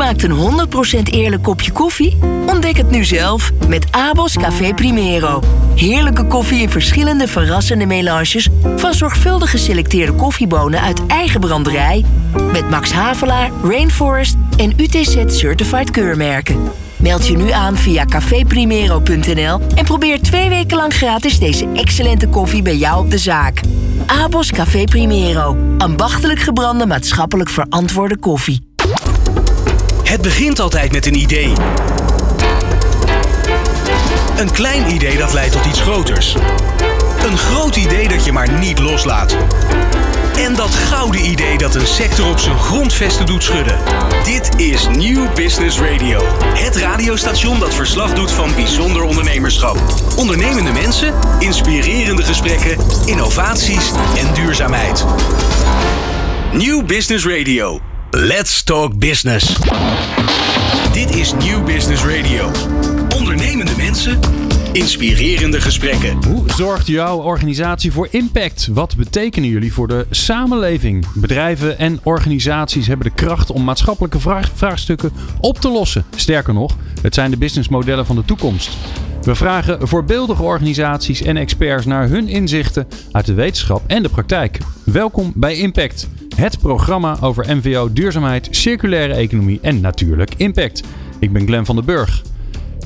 smaakt een 100% eerlijk kopje koffie? Ontdek het nu zelf met Abos Café Primero. Heerlijke koffie in verschillende verrassende melanges... van zorgvuldig geselecteerde koffiebonen uit eigen branderij... met Max Havelaar, Rainforest en UTZ Certified keurmerken. Meld je nu aan via caféprimero.nl en probeer twee weken lang gratis deze excellente koffie bij jou op de zaak. Abos Café Primero. Ambachtelijk gebrande maatschappelijk verantwoorde koffie. Het begint altijd met een idee. Een klein idee dat leidt tot iets groters. Een groot idee dat je maar niet loslaat. En dat gouden idee dat een sector op zijn grondvesten doet schudden. Dit is New Business Radio. Het radiostation dat verslag doet van bijzonder ondernemerschap. Ondernemende mensen, inspirerende gesprekken, innovaties en duurzaamheid. New Business Radio. Let's talk business. Dit is New Business Radio. Ondernemende mensen, inspirerende gesprekken. Hoe zorgt jouw organisatie voor impact? Wat betekenen jullie voor de samenleving? Bedrijven en organisaties hebben de kracht om maatschappelijke vraag- vraagstukken op te lossen. Sterker nog, het zijn de businessmodellen van de toekomst. We vragen voorbeeldige organisaties en experts naar hun inzichten uit de wetenschap en de praktijk. Welkom bij Impact, het programma over MVO, duurzaamheid, circulaire economie en natuurlijk impact. Ik ben Glenn van den Burg.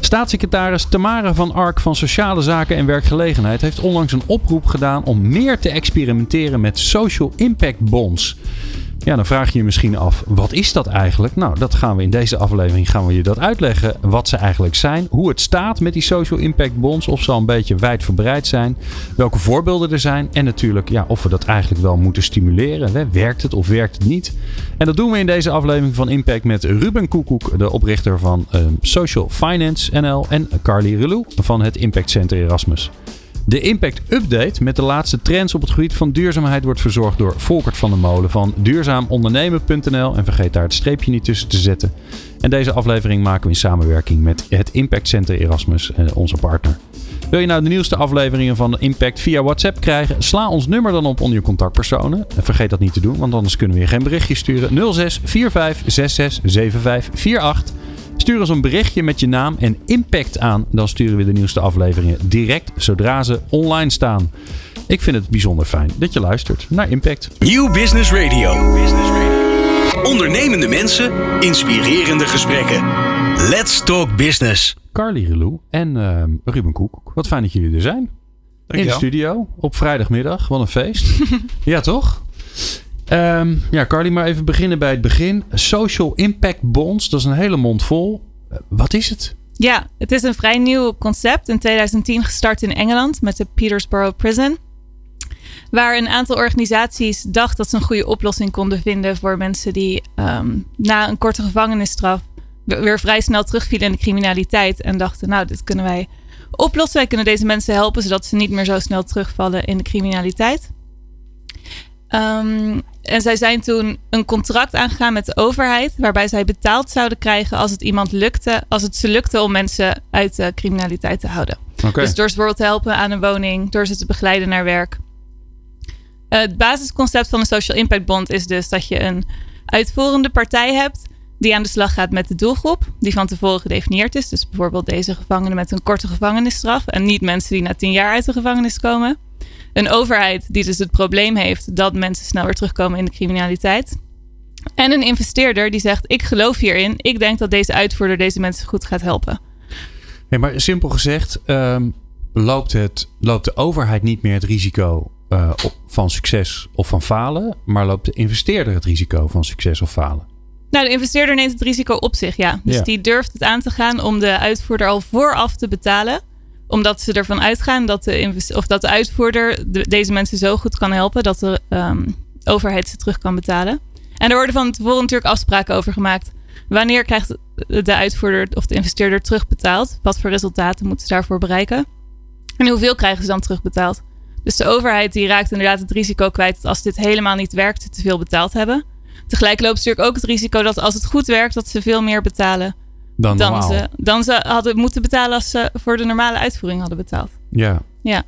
Staatssecretaris Tamara van Ark van Sociale Zaken en Werkgelegenheid heeft onlangs een oproep gedaan om meer te experimenteren met social impact bonds. Ja, dan vraag je je misschien af, wat is dat eigenlijk? Nou, dat gaan we in deze aflevering gaan we je dat uitleggen. Wat ze eigenlijk zijn, hoe het staat met die social impact bonds, of ze al een beetje wijdverbreid zijn, welke voorbeelden er zijn en natuurlijk ja, of we dat eigenlijk wel moeten stimuleren. Hè? Werkt het of werkt het niet? En dat doen we in deze aflevering van Impact met Ruben Koekoek, de oprichter van eh, Social Finance NL en Carly Relou van het Impact Center Erasmus. De Impact Update met de laatste trends op het gebied van duurzaamheid wordt verzorgd door Volkert van der Molen van duurzaamondernemen.nl. En vergeet daar het streepje niet tussen te zetten. En deze aflevering maken we in samenwerking met het Impact Center Erasmus, eh, onze partner. Wil je nou de nieuwste afleveringen van Impact via WhatsApp krijgen? Sla ons nummer dan op onder je contactpersonen. En vergeet dat niet te doen, want anders kunnen we je geen berichtje sturen. 06 45 66 75 48. Stuur ons een berichtje met je naam en impact aan. Dan sturen we de nieuwste afleveringen direct zodra ze online staan. Ik vind het bijzonder fijn dat je luistert naar Impact. New Business Radio. Ondernemende mensen, inspirerende gesprekken. Let's talk business. Carly Relou en eh, Ruben Koek. Wat fijn dat jullie er zijn. In de Dankjewel. studio op vrijdagmiddag. Wat een feest. ja, toch? Ehm, ja, Carly, maar even beginnen bij het begin. Social Impact Bonds, dat is een hele mond vol. Eh, wat is het? Ja, het is een vrij nieuw concept. In 2010 gestart in Engeland met de Petersborough Prison. Waar een aantal organisaties dacht dat ze een goede oplossing konden vinden voor mensen die ehm, na een korte gevangenisstraf weer weer vrij snel terugvielen in de criminaliteit. En dachten, nou, dit kunnen wij oplossen. Wij kunnen deze mensen helpen zodat ze niet meer zo snel terugvallen in de criminaliteit. Ehm, en zij zijn toen een contract aangegaan met de overheid, waarbij zij betaald zouden krijgen als het iemand lukte, als het ze lukte om mensen uit de criminaliteit te houden. Dus door ze bijvoorbeeld te helpen aan een woning, door ze te begeleiden naar werk. Eh, het basisconcept van een Social Impact Bond is dus dat je een uitvoerende partij hebt die aan de slag gaat met de doelgroep, die van tevoren gedefinieerd is. Dus bijvoorbeeld deze gevangenen met een korte gevangenisstraf en niet mensen die na tien jaar uit de gevangenis komen. Een overheid die dus het probleem heeft dat mensen snel weer terugkomen in de criminaliteit. En een investeerder die zegt: Ik geloof hierin. Ik denk dat deze uitvoerder deze mensen goed gaat helpen. Nee, maar simpel gezegd, ehm, loopt, het, loopt de overheid niet meer het risico eh, van succes of van falen, maar loopt de investeerder het risico van succes of falen? Nou, de investeerder neemt het risico op zich, ja. Dus Ja. die durft het aan te gaan om de uitvoerder al vooraf te betalen. Omdat ze ervan uitgaan dat de, of dat de uitvoerder de- deze mensen zo goed kan helpen dat de ehm, overheid ze terug kan betalen. En er worden van tevoren natuurlijk afspraken over gemaakt. Wanneer krijgt de uitvoerder of de investeerder terugbetaald? Wat voor resultaten moeten ze daarvoor bereiken? En hoeveel krijgen ze dan terugbetaald? Dus de overheid die raakt inderdaad het risico kwijt dat als dit helemaal niet werkt, te veel betaald hebben. Tegelijk loopt ze natuurlijk ook het risico dat als het goed werkt, dat ze veel meer betalen Dan, dan ze, dan ze hadden moeten betalen als ze voor de normale uitvoering hadden betaald. Ja. Ja.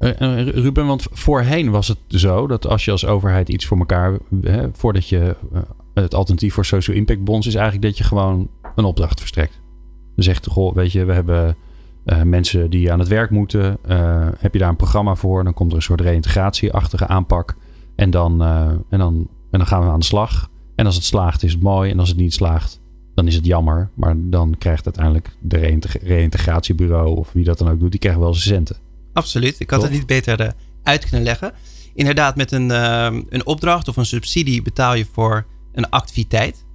Eh, eh, Ruben, want voorheen was het zo dat als je als overheid iets voor elkaar, hè, voordat je eh, het alternatief voor social impact bonds is eigenlijk dat je gewoon een opdracht verstrekt. Dan zegt, goh, weet je, we hebben uh, mensen die aan het werk moeten. Heb je daar een programma voor? Dan komt er een soort reïntegratieachtige aanpak. En dan, en, dan, en dan gaan we aan de slag. En als het slaagt, is het mooi. En als het niet slaagt, dan is het jammer. Maar dan krijgt uiteindelijk de reïntegratiebureau of wie dat dan ook doet, die krijgen wel zijn centen. Absoluut. Ik had het niet beter uit kunnen leggen. Inderdaad, met een, een opdracht of een subsidie betaal je voor een activiteit.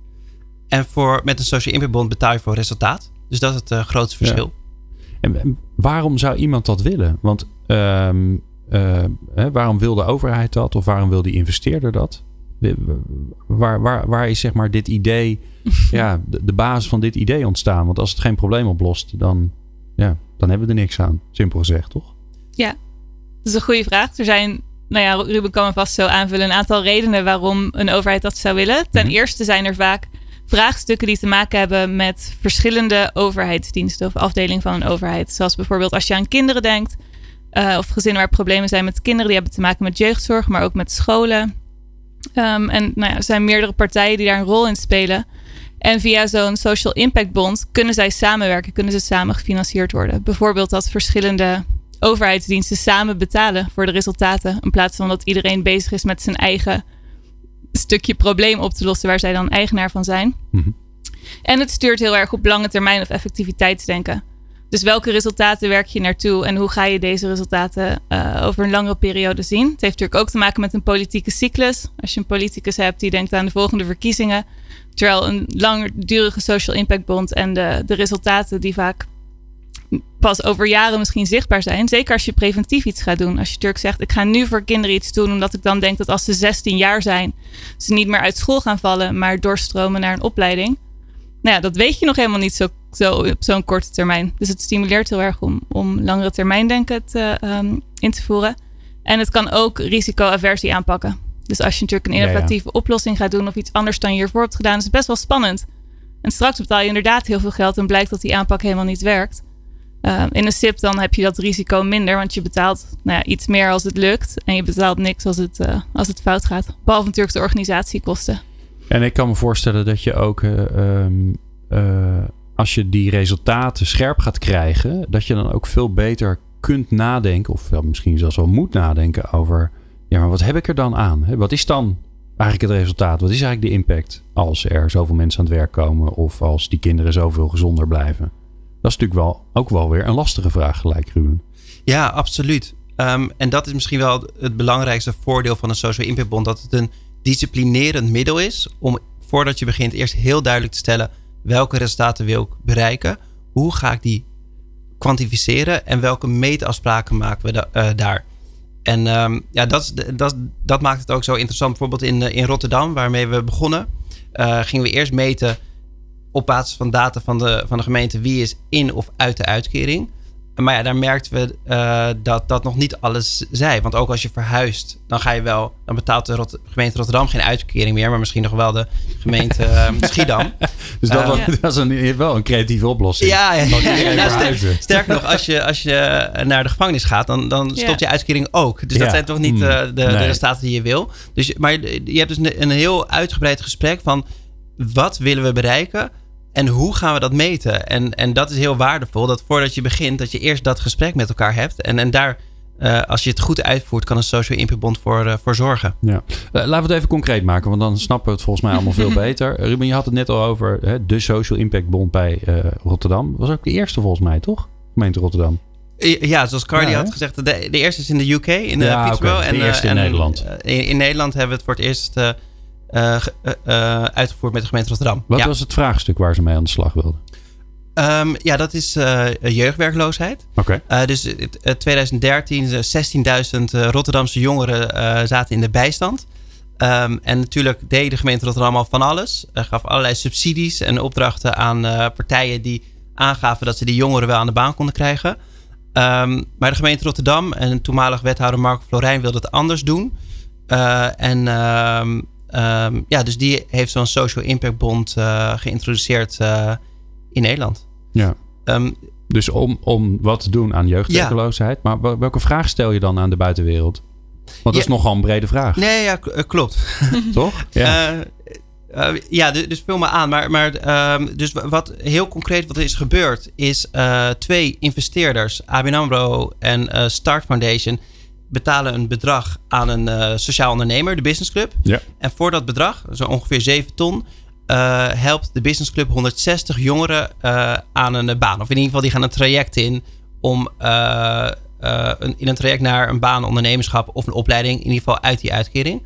En voor, met een social impact bond betaal je voor resultaat. Dus dat is het grootste verschil. Ja. En waarom zou iemand dat willen? Want um, uh, hè, waarom wil de overheid dat? Of waarom wil die investeerder dat? Waar, waar, waar is zeg maar dit idee, ja, de, de, basis van dit idee ontstaan? Want als het geen probleem oplost, dan, ja, dan hebben we er niks aan. Simpel gezegd, toch? Ja, dat is een goede vraag. Er zijn, nou ja, Ruben kan me vast zo aanvullen, een aantal redenen waarom een overheid dat zou willen. Ten mhm. eerste zijn er vaak vraagstukken die te maken hebben met verschillende overheidsdiensten of afdelingen van een overheid. Zoals bijvoorbeeld als je aan kinderen denkt, uh, of gezinnen waar problemen zijn met kinderen, die hebben te maken met jeugdzorg, maar ook met scholen. Um, en nou ja, er zijn meerdere partijen die daar een rol in spelen. En via zo'n social impact bond kunnen zij samenwerken, kunnen ze samen gefinancierd worden. Bijvoorbeeld dat verschillende overheidsdiensten samen betalen voor de resultaten, in plaats van dat iedereen bezig is met zijn eigen stukje probleem op te lossen waar zij dan eigenaar van zijn. Mhm. En het stuurt heel erg op lange termijn of effectiviteitsdenken. Dus welke resultaten werk je naartoe en hoe ga je deze resultaten uh, over een langere periode zien? Het heeft natuurlijk ook te maken met een politieke cyclus. Als je een politicus hebt die denkt aan de volgende verkiezingen, terwijl een langdurige social impact bond en de, de resultaten die vaak pas over jaren misschien zichtbaar zijn. Zeker als je preventief iets gaat doen. Als je natuurlijk zegt, ik ga nu voor kinderen iets doen, omdat ik dan denk dat als ze 16 jaar zijn, ze niet meer uit school gaan vallen, maar doorstromen naar een opleiding. Nou ja, dat weet je nog helemaal niet zo, zo op zo'n korte termijn. Dus het stimuleert heel erg om, om langere termijn denken te, um, in te voeren. En het kan ook risicoaversie aanpakken. Dus als je natuurlijk een innovatieve oplossing gaat doen of iets anders dan je hiervoor hebt gedaan, is het best wel spannend. En straks betaal je inderdaad heel veel geld en blijkt dat die aanpak helemaal niet werkt. Ehm, in een SIP dan heb je dat risico minder, want je betaalt nou ja, iets meer als het lukt en je betaalt niks als het, uh, als het fout gaat. Behalve natuurlijk de organisatiekosten. En ik kan me voorstellen dat je ook, uh, um, uh, als je die resultaten scherp gaat krijgen, dat je dan ook veel beter kunt nadenken, of wel misschien zelfs wel moet nadenken over, ja, maar wat heb ik er dan aan? Wat is dan eigenlijk het resultaat? Wat is eigenlijk de impact als er zoveel mensen aan het werk komen of als die kinderen zoveel gezonder blijven? Dat is natuurlijk wel, ook wel weer een lastige vraag gelijk, Ruben. Ja, absoluut. Um, en dat is misschien wel het belangrijkste voordeel van een social impact bond. Dat het een disciplinerend middel is om voordat je begint eerst heel duidelijk te stellen welke resultaten wil ik bereiken. Hoe ga ik die kwantificeren en welke meetafspraken maken we uh, daar. En um, ja, dat, dat, dat maakt het ook zo interessant. Bijvoorbeeld in, uh, in Rotterdam, waarmee we begonnen, uh, gingen we eerst meten op basis van data van de, van de gemeente wie is in of uit de uitkering. Maar ja, daar merkten we uh, dat dat nog niet alles zei. Want ook als je verhuist, dan ga je wel, dan betaalt de gemeente Rotterdam geen uitkering meer, maar misschien nog wel de gemeente uh, Schiedam. dus dat, uh, was, dat is een, wel een creatieve oplossing. Ja, ja, ja. Nou, sterk, sterker nog, als je, als je naar de gevangenis gaat, dan, dan stopt je uitkering ook. Dus dat zijn toch niet hmm. de, de, nee. de resultaten die je wil. Dus, maar je hebt dus een, een heel uitgebreid gesprek van wat willen we bereiken en hoe gaan we dat meten? En, en dat is heel waardevol. Dat voordat je begint, dat je eerst dat gesprek met elkaar hebt. En, en daar, uh, als je het goed uitvoert, kan een Social Impact Bond voor, uh, voor zorgen. Ja. Uh, laten we het even concreet maken, want dan snappen we het volgens mij allemaal veel beter. Ruben, je had het net al over hè, de Social Impact Bond bij Rotterdam. Dat was ook de eerste volgens mij, toch? Gemeente Rotterdam. Ja, zoals Cardi ja, had gezegd, de, de, eerste is in de UK, in de ja. Okay. De en, eerste in en, Nederland. In, in, Nederland hebben we het voor het eerst uitgevoerd met de gemeente Rotterdam. Wat was het vraagstuk waar ze mee aan de slag wilden? Um, ja, dat is uh, jeugdwerkloosheid. Oké. Okay. dus in 2013, 16.000 Rotterdamse jongeren zaten in de bijstand. Um, en natuurlijk deed de gemeente Rotterdam al van alles. Uh, gaf allerlei subsidies en opdrachten aan uh, partijen die aangaven dat ze die jongeren wel aan de baan konden krijgen. Um, maar de gemeente Rotterdam en toenmalig wethouder Marco Florijn wilde het anders doen. Uh, en Um, ja, dus die heeft zo'n Social Impact Bond uh, geïntroduceerd uh, in Nederland. Ja. Um, dus om, om wat te doen aan jeugdwerkeloosheid. Ja. Maar welke vraag stel je dan aan de buitenwereld? Want dat ja. is nogal een brede vraag. Nee, ja, klopt. Toch? Ja. Uh, ja, dus, dus vul me aan. Maar, maar um, dus wat heel concreet wat er is gebeurd, is uh, twee investeerders, ABN AMRO en Start Foundation, betalen een bedrag aan een sociaal ondernemer, de Business Club. Ja. En voor dat bedrag, zo ongeveer 7 ton, helpt de Business Club 160 jongeren aan een baan. Of in ieder geval, die gaan een traject in om een, in een traject naar een baan, ondernemerschap of een opleiding, in ieder geval uit die uitkering.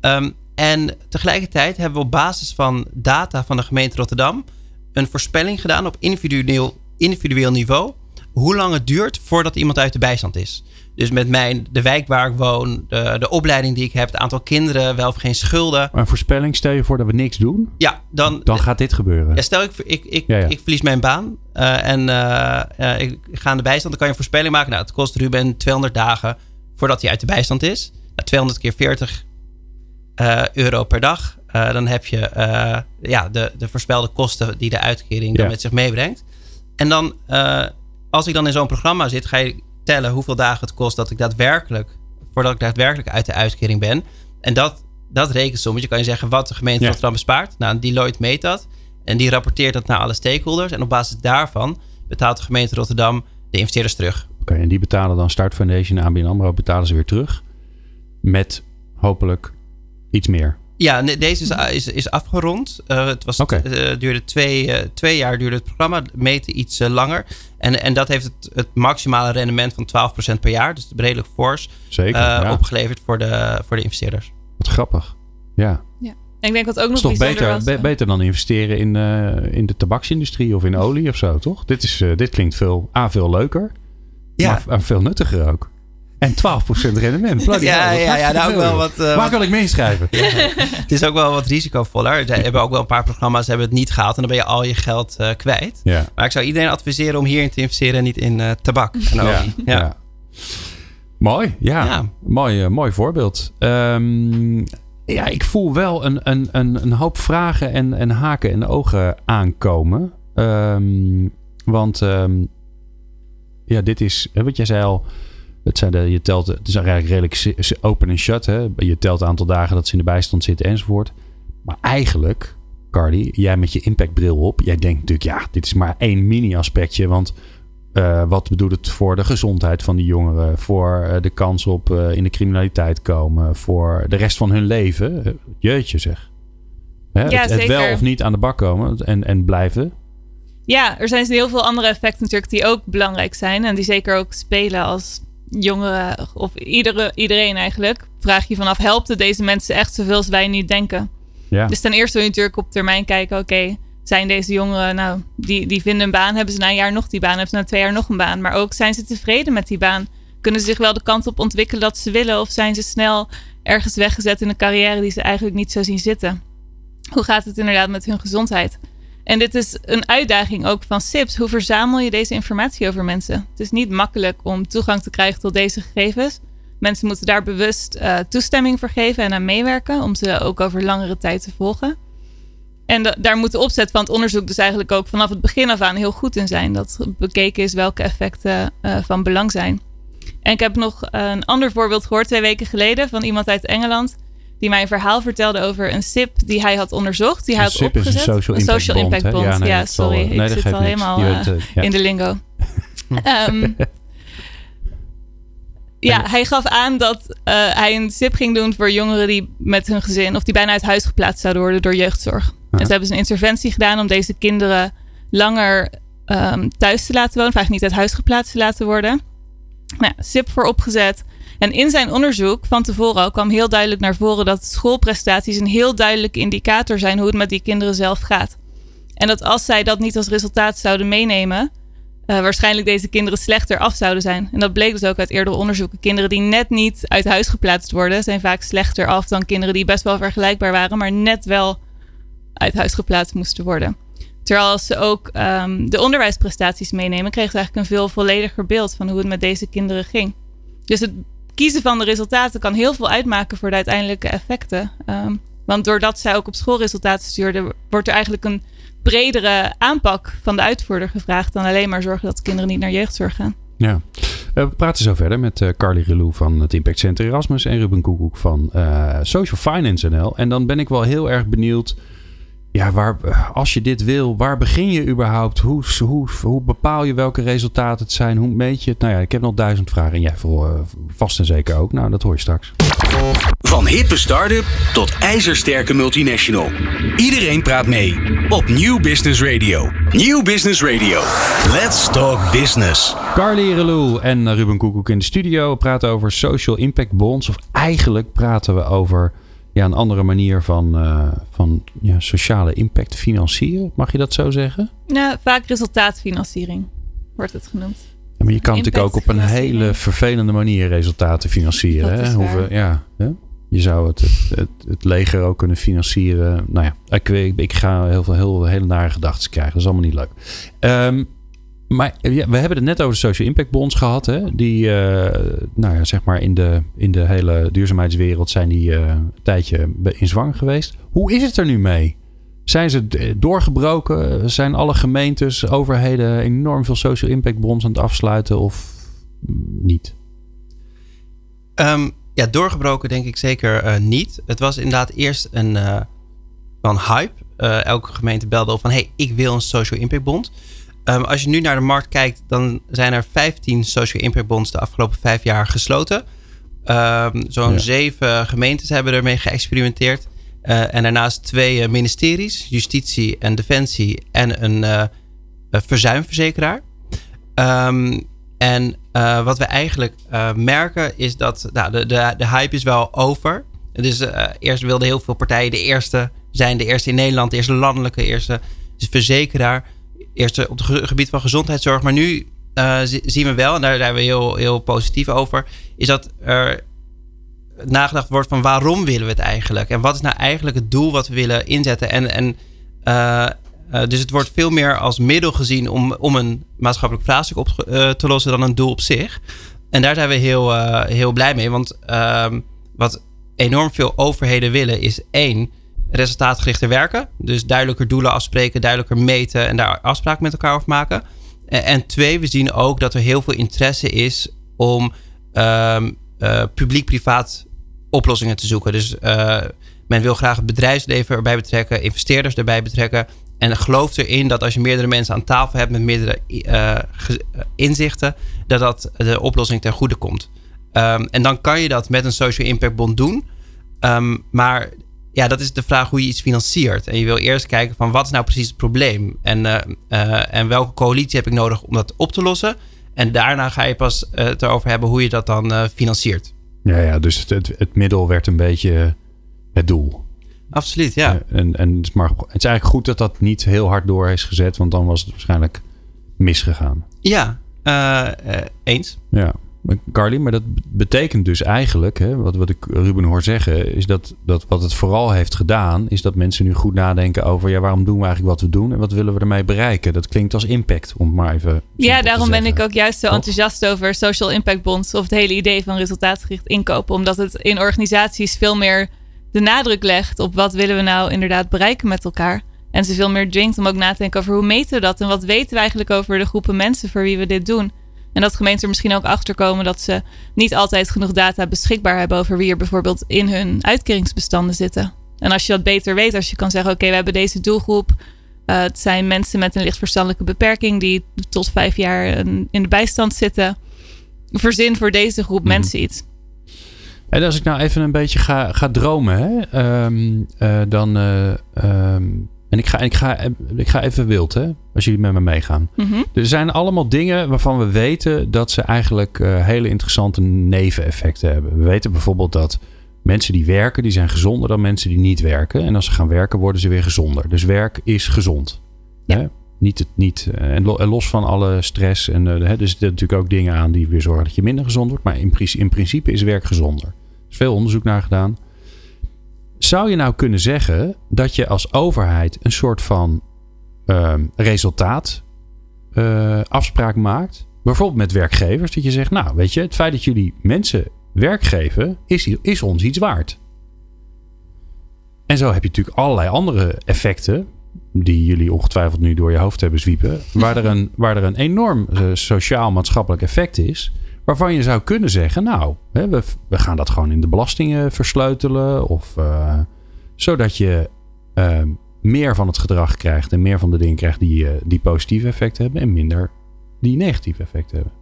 Um, en tegelijkertijd hebben we op basis van data van de gemeente Rotterdam een voorspelling gedaan op individueel, individueel niveau. Hoe lang het duurt voordat iemand uit de bijstand is. Dus met mijn, de wijk waar ik woon, de, de opleiding die ik heb, het aantal kinderen, wel of geen schulden. Maar een voorspelling, stel je voor dat we niks doen. Ja, dan, dan gaat dit gebeuren. Ja, stel ik, ik, ik, ik verlies mijn baan uh, en uh, uh, ik ga aan de bijstand. Dan kan je een voorspelling maken. Nou, het kost Ruben 200 dagen voordat hij uit de bijstand is. Nou, 200 keer 40 uh, euro per dag. Dan heb je ja, de, de voorspelde kosten die de uitkering dan met zich meebrengt. En dan, als ik dan in zo'n programma zit, ga je tellen hoeveel dagen het kost dat ik daadwerkelijk, voordat ik daadwerkelijk uit de uitkering ben. En dat, dat rekensommetje kan je zeggen wat de gemeente ja. Rotterdam bespaart. Nou, Deloitte meet dat. En die rapporteert dat naar alle stakeholders. En op basis daarvan betaalt de gemeente Rotterdam de investeerders terug. Oké, en die betalen dan Start Foundation en ABN AMRO betalen ze weer terug. Met hopelijk iets meer. Ja, deze is, is, is afgerond. Uh, het was, okay. uh, duurde twee, uh, twee jaar duurde het programma. Meten iets langer. En, en dat heeft het, het maximale rendement van 12% per jaar. Dus redelijk fors. Zeker, ja. Opgeleverd voor de, voor de investeerders. Wat grappig. Ja. ja. En ik denk wat ook nog is toch beter, was, be beter dan investeren in, in de tabaksindustrie of in olie of zo, toch? Dit, is, dit klinkt veel, A, veel leuker. Ja. Maar veel nuttiger ook. En 12% rendement. ja, ja, ja, ja, nou ook wel wat. Uh, Waar kan ik meeschrijven? Ja. het is ook wel wat risicovoller. Er hebben ook wel een paar programma's hebben het niet gehaald en dan ben je al je geld uh, kwijt. Ja. Maar ik zou iedereen adviseren om hierin te investeren en niet in uh, tabak en olie. Ja. ja. Mooi, ja. Mooi, mooi voorbeeld. Um, ja, ik voel wel een, een, een, een hoop vragen en, en haken en ogen aankomen. Um, want um, ja, dit is, wat jij zei al het, zijn de, je telt, het is eigenlijk redelijk open en shut. Hè? Je telt het aantal dagen dat ze in de bijstand zitten enzovoort. Maar eigenlijk, Cardi, jij met je impactbril op. Jij denkt natuurlijk, ja, dit is maar één mini-aspectje. Want uh, wat bedoelt het voor de gezondheid van die jongeren? Voor uh, de kans op uh, in de criminaliteit komen? Voor de rest van hun leven? Jeetje zeg. Hè? Ja, het, het, wel of niet aan de bak komen en, en blijven. Ja, er zijn heel veel andere effecten natuurlijk die ook belangrijk zijn. En die zeker ook spelen als jongeren of iedere, iedereen eigenlijk, vraag je vanaf, helpt het deze mensen echt zoveel als wij nu denken? Ja. Dus ten eerste wil je natuurlijk op termijn kijken, oké, zijn deze jongeren, nou, die, die vinden een baan, hebben ze na een jaar nog die baan, hebben ze na twee jaar nog een baan, maar ook zijn ze tevreden met die baan? Kunnen ze zich wel de kant op ontwikkelen dat ze willen of zijn ze snel ergens weggezet in een carrière die ze eigenlijk niet zo zien zitten? Hoe gaat het inderdaad met hun gezondheid? En dit is een uitdaging ook van SIPS. Hoe verzamel je deze informatie over mensen? Het is niet makkelijk om toegang te krijgen tot deze gegevens. Mensen moeten daar bewust uh, toestemming voor geven en aan meewerken om ze ook over langere tijd te volgen. En daar moet de opzet van het onderzoek dus eigenlijk ook vanaf het begin af aan heel goed in zijn. Dat bekeken is welke effecten uh, van belang zijn. En ik heb nog een ander voorbeeld gehoord twee weken geleden van iemand uit Engeland die mij een verhaal vertelde over een SIP die hij had onderzocht. Die hij had opgezet. een social impact social bond. Impact bond. Ja, nee, ja, sorry. Zal, nee, ik zit al helemaal uh, ja. in de lingo. um, ja, hij gaf aan dat uh, hij een SIP ging doen voor jongeren die met hun gezin... of die bijna uit huis geplaatst zouden worden door jeugdzorg. En ze hebben ze een interventie gedaan om deze kinderen langer um, thuis te laten wonen. Vaak niet uit huis geplaatst te laten worden. Nou, SIP voor opgezet en in zijn onderzoek van tevoren kwam heel duidelijk naar voren dat schoolprestaties een heel duidelijke indicator zijn hoe het met die kinderen zelf gaat. En dat als zij dat niet als resultaat zouden meenemen, uh, waarschijnlijk deze kinderen slechter af zouden zijn. En dat bleek dus ook uit eerdere onderzoeken. Kinderen die net niet uit huis geplaatst worden, zijn vaak slechter af dan kinderen die best wel vergelijkbaar waren, maar net wel uit huis geplaatst moesten worden. Terwijl ze ook um, de onderwijsprestaties meenemen, kregen ze eigenlijk een veel vollediger beeld van hoe het met deze kinderen ging. Dus het kiezen van de resultaten kan heel veel uitmaken voor de uiteindelijke effecten. Um, want doordat zij ook op schoolresultaten stuurde, wordt er eigenlijk een bredere aanpak van de uitvoerder gevraagd dan alleen maar zorgen dat kinderen niet naar jeugdzorg gaan. Ja, we praten zo verder met uh, Carly Relou van het Impact Center Erasmus en Ruben Koekoek van uh, Social Finance NL. En dan ben ik wel heel erg benieuwd ja, waar, als je dit wil, waar begin je überhaupt? Hoe, hoe, hoe bepaal je welke resultaten het zijn? Hoe meet je het? Nou ja, ik heb nog duizend vragen. En jij voor, uh, vast en zeker ook. Nou, dat hoor je straks. Van hippe start-up tot ijzersterke multinational. Iedereen praat mee op New Business Radio. New Business Radio. Let's talk business. Carly Relou en Ruben Koekoek in de studio praten over social impact bonds. Of eigenlijk praten we over ja, een andere manier van, uh, van ja, sociale impact financieren. Mag je dat zo zeggen? Ja, vaak resultaatfinanciering wordt het genoemd. Ja, maar je kan natuurlijk ook op een hele vervelende manier resultaten financieren. Hè? Hoeveel, ja, hè? Je zou het, het, het, leger ook kunnen financieren. Nou ja, ik, ik, ik ga heel veel heel, hele nare gedachten krijgen. Dat is allemaal niet leuk. Um, maar we hebben het net over de social impact bonds gehad. Hè? Die, uh, nou ja, zeg maar in de, in de hele duurzaamheidswereld zijn die uh, een tijdje in zwang geweest. Hoe is het er nu mee? Zijn ze doorgebroken? Zijn alle gemeentes, overheden enorm veel social impact bonds aan het afsluiten of niet? Um, ja, doorgebroken denk ik zeker niet. Het was inderdaad eerst een van hype. elke gemeente belde op van hey, ik wil een social impact bond. Um, als je nu naar de markt kijkt, dan zijn er 15 social impact bonds de afgelopen vijf jaar gesloten. Um, Zo'n ja. zeven gemeentes hebben ermee geëxperimenteerd. Uh, en daarnaast twee uh, ministeries, justitie en defensie en een, uh, een verzuimverzekeraar. Um, en wat we eigenlijk merken is dat nou, de, de, de hype is wel over. Dus eerst wilden heel veel partijen de eerste zijn, de eerste in Nederland, de eerste landelijke, de eerste verzekeraar eerst op het gebied van gezondheidszorg. Maar nu uh, zien we wel, en daar zijn we heel, heel positief over, is dat er nagedacht wordt van waarom willen we het eigenlijk? En wat is nou eigenlijk het doel wat we willen inzetten? En, en uh, dus het wordt veel meer als middel gezien om, om een maatschappelijk vraagstuk op te lossen dan een doel op zich. En daar zijn we heel, heel blij mee. Want ehm, wat enorm veel overheden willen is één resultaatgerichter werken. Dus duidelijker doelen afspreken, duidelijker meten en daar afspraken met elkaar over maken. En, en twee, we zien ook dat er heel veel interesse is om um, uh, publiek-privaat oplossingen te zoeken. Dus uh, men wil graag het bedrijfsleven erbij betrekken, investeerders erbij betrekken. En gelooft erin dat als je meerdere mensen aan tafel hebt met meerdere uh, inzichten, dat dat de oplossing ten goede komt. Um, en dan kan je dat met een social impact bond doen. Um, maar ja, dat is de vraag hoe je iets financiert. En je wil eerst kijken van wat is nou precies het probleem? En, uh, uh, en welke coalitie heb ik nodig om dat op te lossen? En daarna ga je pas uh, het erover hebben hoe je dat dan financiert. Ja, ja dus het, het, het, middel werd een beetje het doel. Absoluut, ja. en, en, maar het is eigenlijk goed dat dat niet heel hard door is gezet, want dan was het waarschijnlijk misgegaan. Ja, eens. Ja. Carly, maar dat betekent dus eigenlijk, hè, wat, wat ik Ruben hoor zeggen, is dat, dat wat het vooral heeft gedaan, is dat mensen nu goed nadenken over, ja, waarom doen we eigenlijk wat we doen en wat willen we ermee bereiken? Dat klinkt als impact, om maar even. Ja, daarom ben ik ook juist zo enthousiast over social impact bonds of het hele idee van resultaatgericht inkopen, omdat het in organisaties veel meer de nadruk legt op wat willen we nou inderdaad bereiken met elkaar. En ze veel meer dwingt om ook na te denken over hoe meten we dat en wat weten we eigenlijk over de groepen mensen voor wie we dit doen. En dat gemeenten er misschien ook achter komen dat ze niet altijd genoeg data beschikbaar hebben over wie er bijvoorbeeld in hun uitkeringsbestanden zitten. En als je dat beter weet, als je kan zeggen: Oké, we hebben deze doelgroep. Uh, het zijn mensen met een licht verstandelijke beperking die tot vijf jaar in de bijstand zitten. Verzin voor deze groep mm. mensen iets. En als ik nou even een beetje ga, ga dromen, hè, um, uh, dan. Uh, um, en ik ga, ik, ga, ik ga even wild, hè, als jullie met me meegaan. Mm -hmm. Er zijn allemaal dingen waarvan we weten dat ze eigenlijk uh, hele interessante neveneffecten hebben. We weten bijvoorbeeld dat mensen die werken, die zijn gezonder dan mensen die niet werken. En als ze gaan werken, worden ze weer gezonder. Dus werk is gezond. Ja. Hè? Niet, het, niet, uh, en los van alle stress. En uh, er zitten natuurlijk ook dingen aan die weer zorgen dat je minder gezond wordt. Maar in, in principe is werk gezonder. Er is veel onderzoek naar gedaan. Zou je nou kunnen zeggen dat je als overheid een soort van uh, resultaat uh, afspraak maakt? Bijvoorbeeld met werkgevers. Dat je zegt, nou weet je, het feit dat jullie mensen werk geven, is, is ons iets waard. En zo heb je natuurlijk allerlei andere effecten. Die jullie ongetwijfeld nu door je hoofd hebben zwiepen. Waar er een, waar er een enorm uh, sociaal-maatschappelijk effect is. Waarvan je zou kunnen zeggen, nou, hè, we, we gaan dat gewoon in de belastingen versleutelen. Of uh, zodat je uh, meer van het gedrag krijgt en meer van de dingen krijgt die, die positieve effecten hebben en minder die negatieve effecten hebben.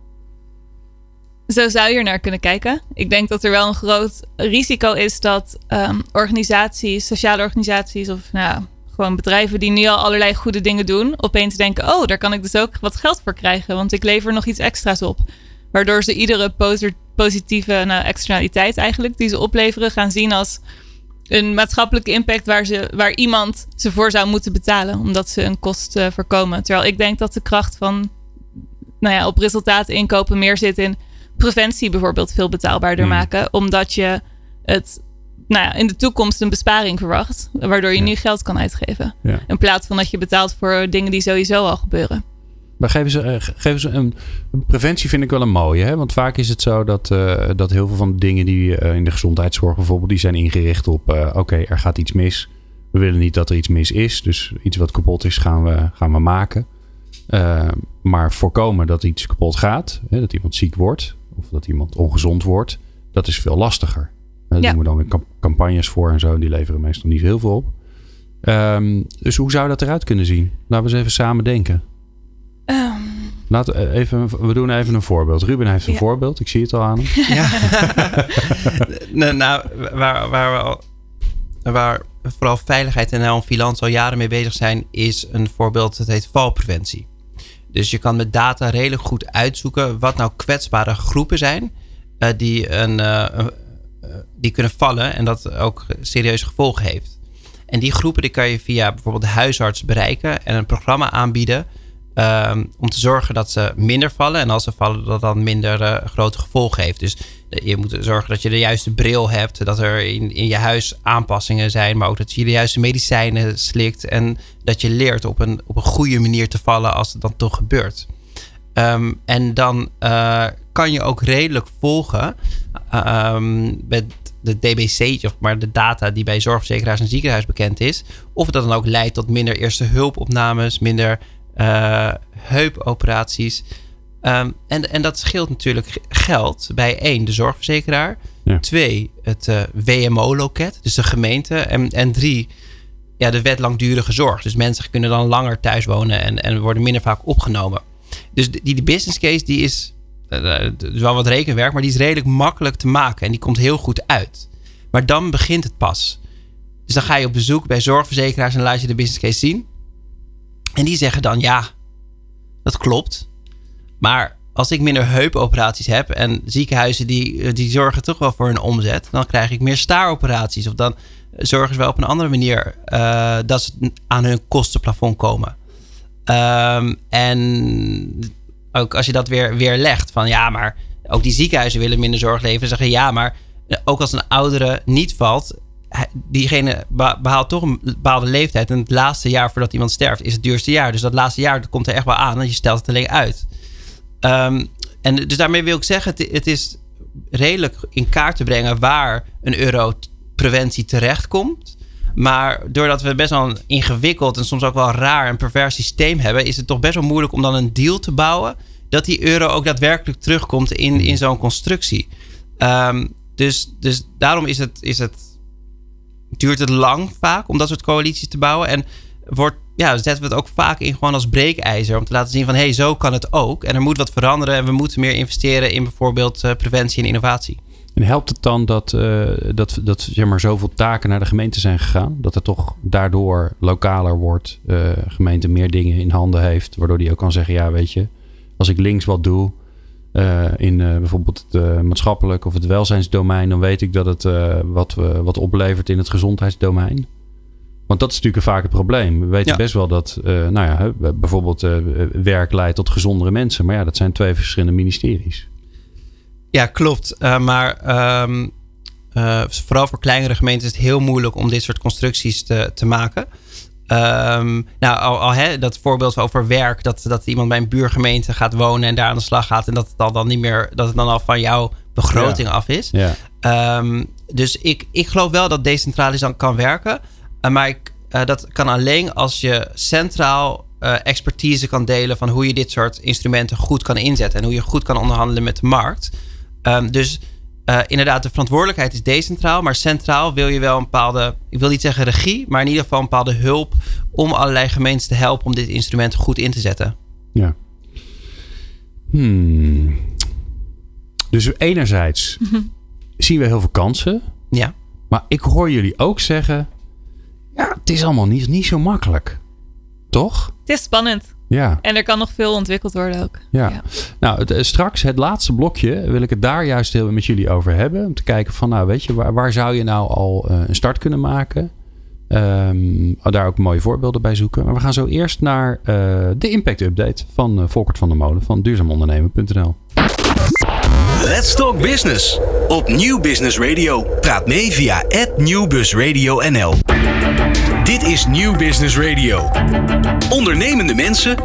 Zo zou je er naar kunnen kijken. Ik denk dat er wel een groot risico is dat um, organisaties, sociale organisaties of nou, gewoon bedrijven die nu al allerlei goede dingen doen, opeens denken: oh, daar kan ik dus ook wat geld voor krijgen, want ik lever nog iets extra's op. Waardoor ze iedere positieve nou, externaliteit eigenlijk die ze opleveren gaan zien als een maatschappelijke impact waar, ze, waar iemand ze voor zou moeten betalen, omdat ze een kost uh, voorkomen. Terwijl ik denk dat de kracht van nou ja, op resultaten inkopen meer zit in preventie bijvoorbeeld veel betaalbaarder hmm. maken. Omdat je het nou ja, in de toekomst een besparing verwacht. Waardoor je nu geld kan uitgeven. In plaats van dat je betaalt voor dingen die sowieso al gebeuren. Maar geven ze, geven ze een, een, preventie vind ik wel een mooie. Hè? Want vaak is het zo dat, uh, dat heel veel van de dingen die uh, in de gezondheidszorg bijvoorbeeld, die zijn ingericht op oké, er gaat iets mis. We willen niet dat er iets mis is. Dus iets wat kapot is, gaan we, gaan we maken. maar voorkomen dat iets kapot gaat, hè, dat iemand ziek wordt, of dat iemand ongezond wordt, dat is veel lastiger. Daar ja. doen we dan weer campagnes voor en zo. Die leveren meestal niet heel veel op. Um, dus hoe zou dat eruit kunnen zien? Laten we eens even samen denken. Um. Laten we, even, we doen even een voorbeeld. Ruben heeft een voorbeeld. Ik zie het al aan hem. Ja. nou, nou, waar, waar, we waar vooral veiligheid en Helm Filans al jaren mee bezig zijn, is een voorbeeld dat heet valpreventie. Dus je kan met data redelijk goed uitzoeken wat nou kwetsbare groepen zijn uh, die, een, uh, die kunnen vallen en dat ook serieuze gevolgen heeft. En die groepen die kan je via bijvoorbeeld de huisarts bereiken en een programma aanbieden um, om te zorgen dat ze minder vallen. En als ze vallen, dat dan minder uh, grote gevolgen heeft. Dus je moet zorgen dat je de juiste bril hebt. Dat er in, in je huis aanpassingen zijn. Maar ook dat je de juiste medicijnen slikt. En dat je leert op een, op een goede manier te vallen als het dan toch gebeurt. Um, en dan uh, kan je ook redelijk volgen um, met de DBC, of maar de data die bij zorgverzekeraars en ziekenhuis bekend is. Of dat dan ook leidt tot minder eerste hulpopnames, minder heupoperaties. Um, en, en dat scheelt natuurlijk geld bij één, de zorgverzekeraar. Twee, het uh, WMO-loket, dus de gemeente. En, en drie, ja, de wet langdurige zorg. Dus mensen kunnen dan langer thuis wonen en, en worden minder vaak opgenomen. Dus die, die business case die is, uh, is wel wat rekenwerk, maar die is redelijk makkelijk te maken. En die komt heel goed uit. Maar dan begint het pas. Dus dan ga je op bezoek bij zorgverzekeraars en laat je de business case zien. En die zeggen dan ja, dat klopt. Maar als ik minder heupoperaties heb en ziekenhuizen die, die zorgen toch wel voor hun omzet, dan krijg ik meer staaroperaties. Of dan zorgen ze wel op een andere manier uh, dat ze aan hun kostenplafond komen. Um, en ook als je dat weer, weer legt van ja, maar ook die ziekenhuizen willen minder zorg leveren. Zeggen ja, maar ook als een oudere niet valt, diegene behaalt toch een bepaalde leeftijd. En het laatste jaar voordat iemand sterft is het duurste jaar. Dus dat laatste jaar dat komt er echt wel aan. En je stelt het alleen uit. Um, en dus daarmee wil ik zeggen, het, is redelijk in kaart te brengen waar een euro preventie terechtkomt. Maar doordat we best wel een ingewikkeld en soms ook wel raar en pervers systeem hebben, is het toch best wel moeilijk om dan een deal te bouwen. Dat die euro ook daadwerkelijk terugkomt in, in zo'n constructie. Um, dus, dus daarom is het, is het duurt het lang vaak om dat soort coalities te bouwen. En wordt, ja, zetten we het ook vaak in gewoon als breekijzer. Om te laten zien van hé, hey, zo kan het ook. En er moet wat veranderen en we moeten meer investeren in bijvoorbeeld uh, preventie en innovatie. En helpt het dan dat, uh, dat, dat zeg maar, zoveel taken naar de gemeente zijn gegaan? Dat het toch daardoor lokaler wordt, uh, gemeente meer dingen in handen heeft, waardoor die ook kan zeggen: ja, weet je, als ik links wat doe, uh, in uh, bijvoorbeeld het uh, maatschappelijk of het welzijnsdomein, dan weet ik dat het wat, wat oplevert in het gezondheidsdomein. Want dat is natuurlijk vaak het probleem. We weten best wel dat, nou ja, bijvoorbeeld werk leidt tot gezondere mensen. Maar ja, dat zijn twee verschillende ministeries. Ja, klopt. maar um, vooral voor kleinere gemeenten is het heel moeilijk om dit soort constructies te, te maken. Um, nou, al, al hè, dat voorbeeld over werk, dat, dat iemand bij een buurgemeente gaat wonen en daar aan de slag gaat en dat het dan, dan niet meer, dat het dan al van jouw begroting af is. Ja. Um, dus ik, ik geloof wel dat decentralisatie kan werken, uh, maar ik, uh, dat kan alleen als je centraal uh, expertise kan delen van hoe je dit soort instrumenten goed kan inzetten en hoe je goed kan onderhandelen met de markt. Um, dus uh, inderdaad, de verantwoordelijkheid is decentraal, maar centraal wil je wel een bepaalde, ik wil niet zeggen regie, maar in ieder geval een bepaalde hulp om allerlei gemeentes te helpen om dit instrument goed in te zetten. Ja. Hmm. Dus enerzijds zien we heel veel kansen. Ja. Maar ik hoor jullie ook zeggen, ja, het is allemaal niet, niet zo makkelijk. Toch? Het is spannend. Ja. En er kan nog veel ontwikkeld worden ook. Ja. Nou, het, eh, straks het laatste blokje wil ik het daar juist heel met jullie over hebben. Om te kijken van, nou weet je, waar, waar zou je nou al uh, een start kunnen maken? Um, daar ook mooie voorbeelden bij zoeken. Maar we gaan zo eerst naar uh, de Impact Update van uh, Volkert van der Molen van duurzaamondernemen.nl. Let's Talk Business. Op Nieuw Business Radio. Praat mee via @nieuwbusradio_nl. Is Nieuw Business Radio. Ondernemende mensen.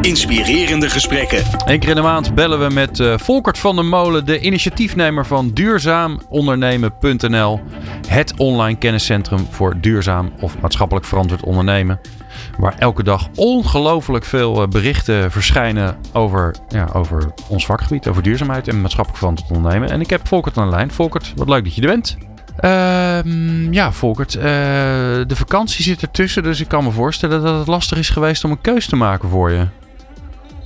Inspirerende gesprekken. Eén keer in de maand bellen we met uh, Volkert van der Molen, de initiatiefnemer van duurzaamondernemen.nl. Het online kenniscentrum voor duurzaam of maatschappelijk verantwoord ondernemen. Waar elke dag ongelooflijk veel berichten verschijnen over, ja, over ons vakgebied, over duurzaamheid en maatschappelijk verantwoord ondernemen. En ik heb Volkert aan de lijn. Volkert, wat leuk dat je er bent. Uh, ja, Volkert, uh, de vakantie zit ertussen, dus ik kan me voorstellen dat het lastig is geweest om een keus te maken voor je.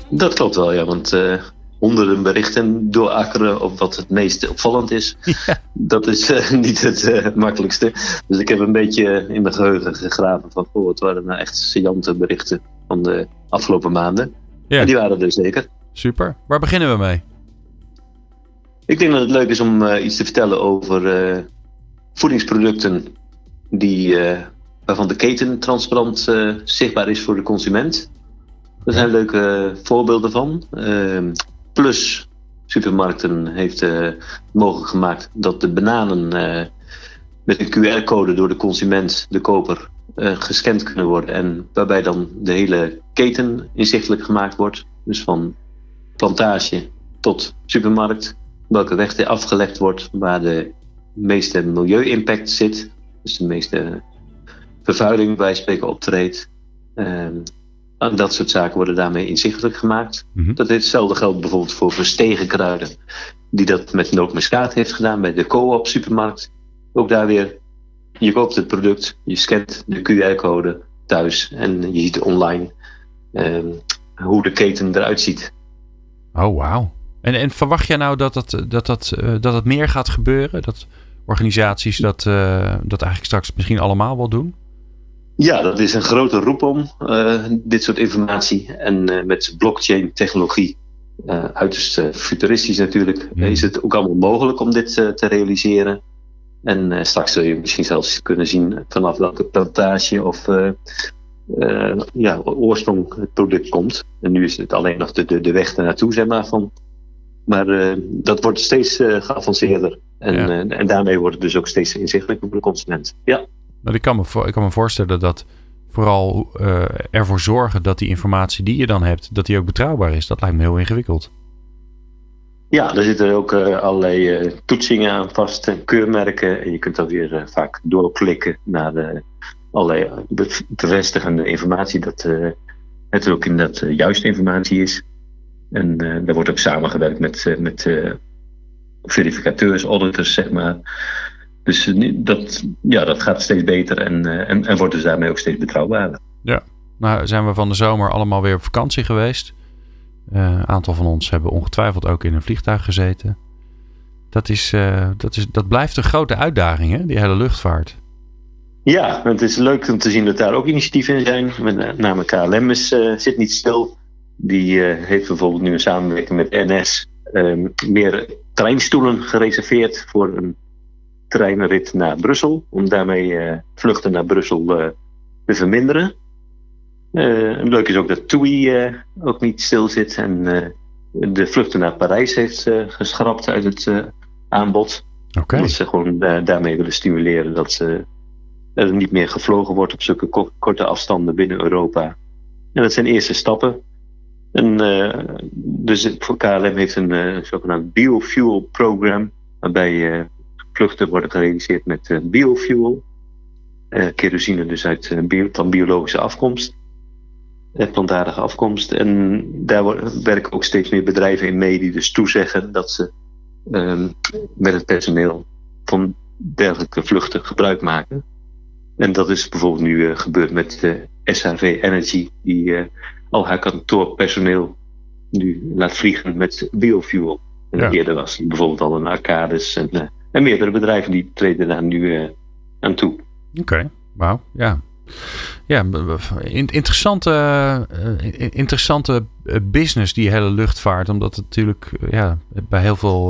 Dat klopt wel, ja, want uh, honderden berichten doorakkeren op wat het meest opvallend is, ja. dat is uh, niet het makkelijkste. Dus ik heb een beetje in mijn geheugen gegraven van, oh, wat waren nou echt saillante berichten van de afgelopen maanden. Ja. En die waren er zeker. Super. Waar beginnen we mee? Ik denk dat het leuk is om iets te vertellen over voedingsproducten die, uh, waarvan de keten transparant uh, zichtbaar is voor de consument. Daar zijn leuke voorbeelden van. Uh, Plus Supermarkten heeft uh, mogelijk gemaakt dat de bananen met een QR-code door de consument, de koper, gescand kunnen worden. En waarbij dan de hele keten inzichtelijk gemaakt wordt. Dus van plantage tot supermarkt. Welke weg er afgelegd wordt, waar de meeste milieu-impact zit. Dus de meeste vervuiling bij spreken optreedt. Um, en dat soort zaken worden daarmee inzichtelijk gemaakt. Mm -hmm. Dat hetzelfde geldt bijvoorbeeld voor verstegen kruiden. Die dat met nootmuskaat heeft gedaan bij de co-op supermarkt. Ook daar weer, je koopt het product, je scant de QR-code thuis en je ziet online um, hoe de keten eruit ziet. Oh, wauw. En, en verwacht jij nou dat dat, dat, dat, uh, dat het meer gaat gebeuren? Dat organisaties dat, uh, dat eigenlijk straks misschien allemaal wel doen? Ja, dat is een grote roep om uh, dit soort informatie. En uh, met blockchain technologie, uiterst futuristisch natuurlijk, mm. is het ook allemaal mogelijk om dit te realiseren. En straks zul je misschien zelfs kunnen zien vanaf welke plantage of ja, oorsprong het product komt. En nu is het alleen nog de, de, de weg ernaartoe, zeg maar, van maar uh, dat wordt steeds uh, geavanceerder. En, ja. uh, en daarmee wordt het dus ook steeds inzichtelijker voor de consument. Ja. Nou, ik, kan me voor, ik kan me voorstellen dat vooral ervoor zorgen dat die informatie die je dan hebt, dat die ook betrouwbaar is. Dat lijkt me heel ingewikkeld. Ja, er zitten ook allerlei toetsingen aan vast en keurmerken. En je kunt dan weer vaak doorklikken naar de, allerlei bevestigende informatie dat het ook inderdaad juiste informatie is. En uh, daar wordt ook samengewerkt met, uh, met uh, verificateurs, auditors, zeg maar. Dus dat, ja, dat gaat steeds beter en, en, en wordt dus daarmee ook steeds betrouwbaarder. Ja, nou zijn we van de zomer allemaal weer op vakantie geweest. Een aantal van ons hebben ongetwijfeld ook in een vliegtuig gezeten. Dat, is, dat, is, dat blijft een grote uitdaging, hè? die hele luchtvaart. Ja, het is leuk om te zien dat daar ook initiatieven in zijn. Met name KLM is, zit niet stil. Die uh, heeft bijvoorbeeld nu een samenwerking met NS um, meer treinstoelen gereserveerd voor een treinrit naar Brussel. Om daarmee uh, vluchten naar Brussel uh, te verminderen. leuk is ook dat TUI ook niet stil zit en de vluchten naar Parijs heeft geschrapt uit het aanbod. Okay. Dat ze gewoon daarmee willen stimuleren dat ze, er niet meer gevlogen wordt op zulke korte afstanden binnen Europa. En dat zijn eerste stappen. En, uh, dus voor KLM heeft een uh, zogenaamd biofuel program, waarbij uh, vluchten worden gerealiseerd met biofuel. kerosine dus uit, bio, van biologische afkomst, plantaardige afkomst. En daar werken ook steeds meer bedrijven in mee die dus toezeggen dat ze ehm, met het personeel van dergelijke vluchten gebruik maken. En dat is bijvoorbeeld nu eh, gebeurd met de SRV Energy, die eh, al haar kantoorpersoneel nu laat vliegen met biofuel. En Ja. eerder was bijvoorbeeld al een Arcades en, eh, en meerdere bedrijven die treden daar nu eh, aan toe. Oké, wauw, ja. Ja, interessante, eh, in- interessante business, die hele luchtvaart. Omdat het natuurlijk, ja, bij heel veel,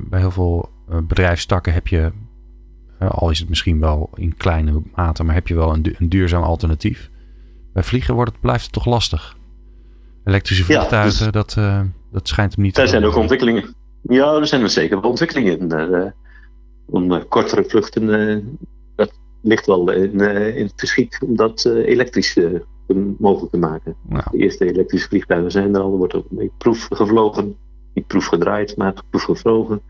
bij heel veel bedrijfstakken heb je, al is het misschien wel in kleine mate, maar heb je wel een, een duurzaam alternatief. Bij vliegen wordt het, blijft het toch lastig. Elektrische Ja, vliegtuigen, dus- dat, eh, dat schijnt hem niet Daar te zijn ook ontwikkelingen. Ja, er zijn er zeker wel ontwikkelingen. Eh, om eh, kortere vluchten, dat ligt wel in, in het verschiet om dat elektrisch mogelijk te maken. Nou, De eerste elektrische vliegtuigen zijn er al, er wordt ook mee proef gevlogen. Niet proef gedraaid, maar proef gevlogen.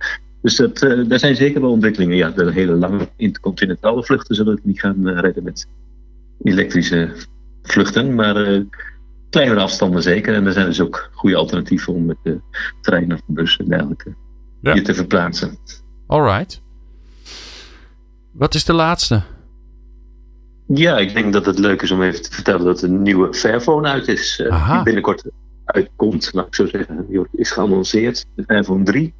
Dus dat, daar zijn zeker wel ontwikkelingen. Ja, de hele lange intercontinentale vluchten zullen het niet gaan redden met elektrische vluchten. Maar eh, kleinere afstanden zeker. En er zijn dus ook goede alternatieven om met de trein of de bus en dergelijke Ja. je te verplaatsen. alright. Wat is de laatste? Ja, ik denk dat het leuk is om even te vertellen dat een nieuwe Fairphone uit is. eh, die binnenkort uitkomt, laat ik zo zeggen. Die wordt- is geannonceerd, de Fairphone 3.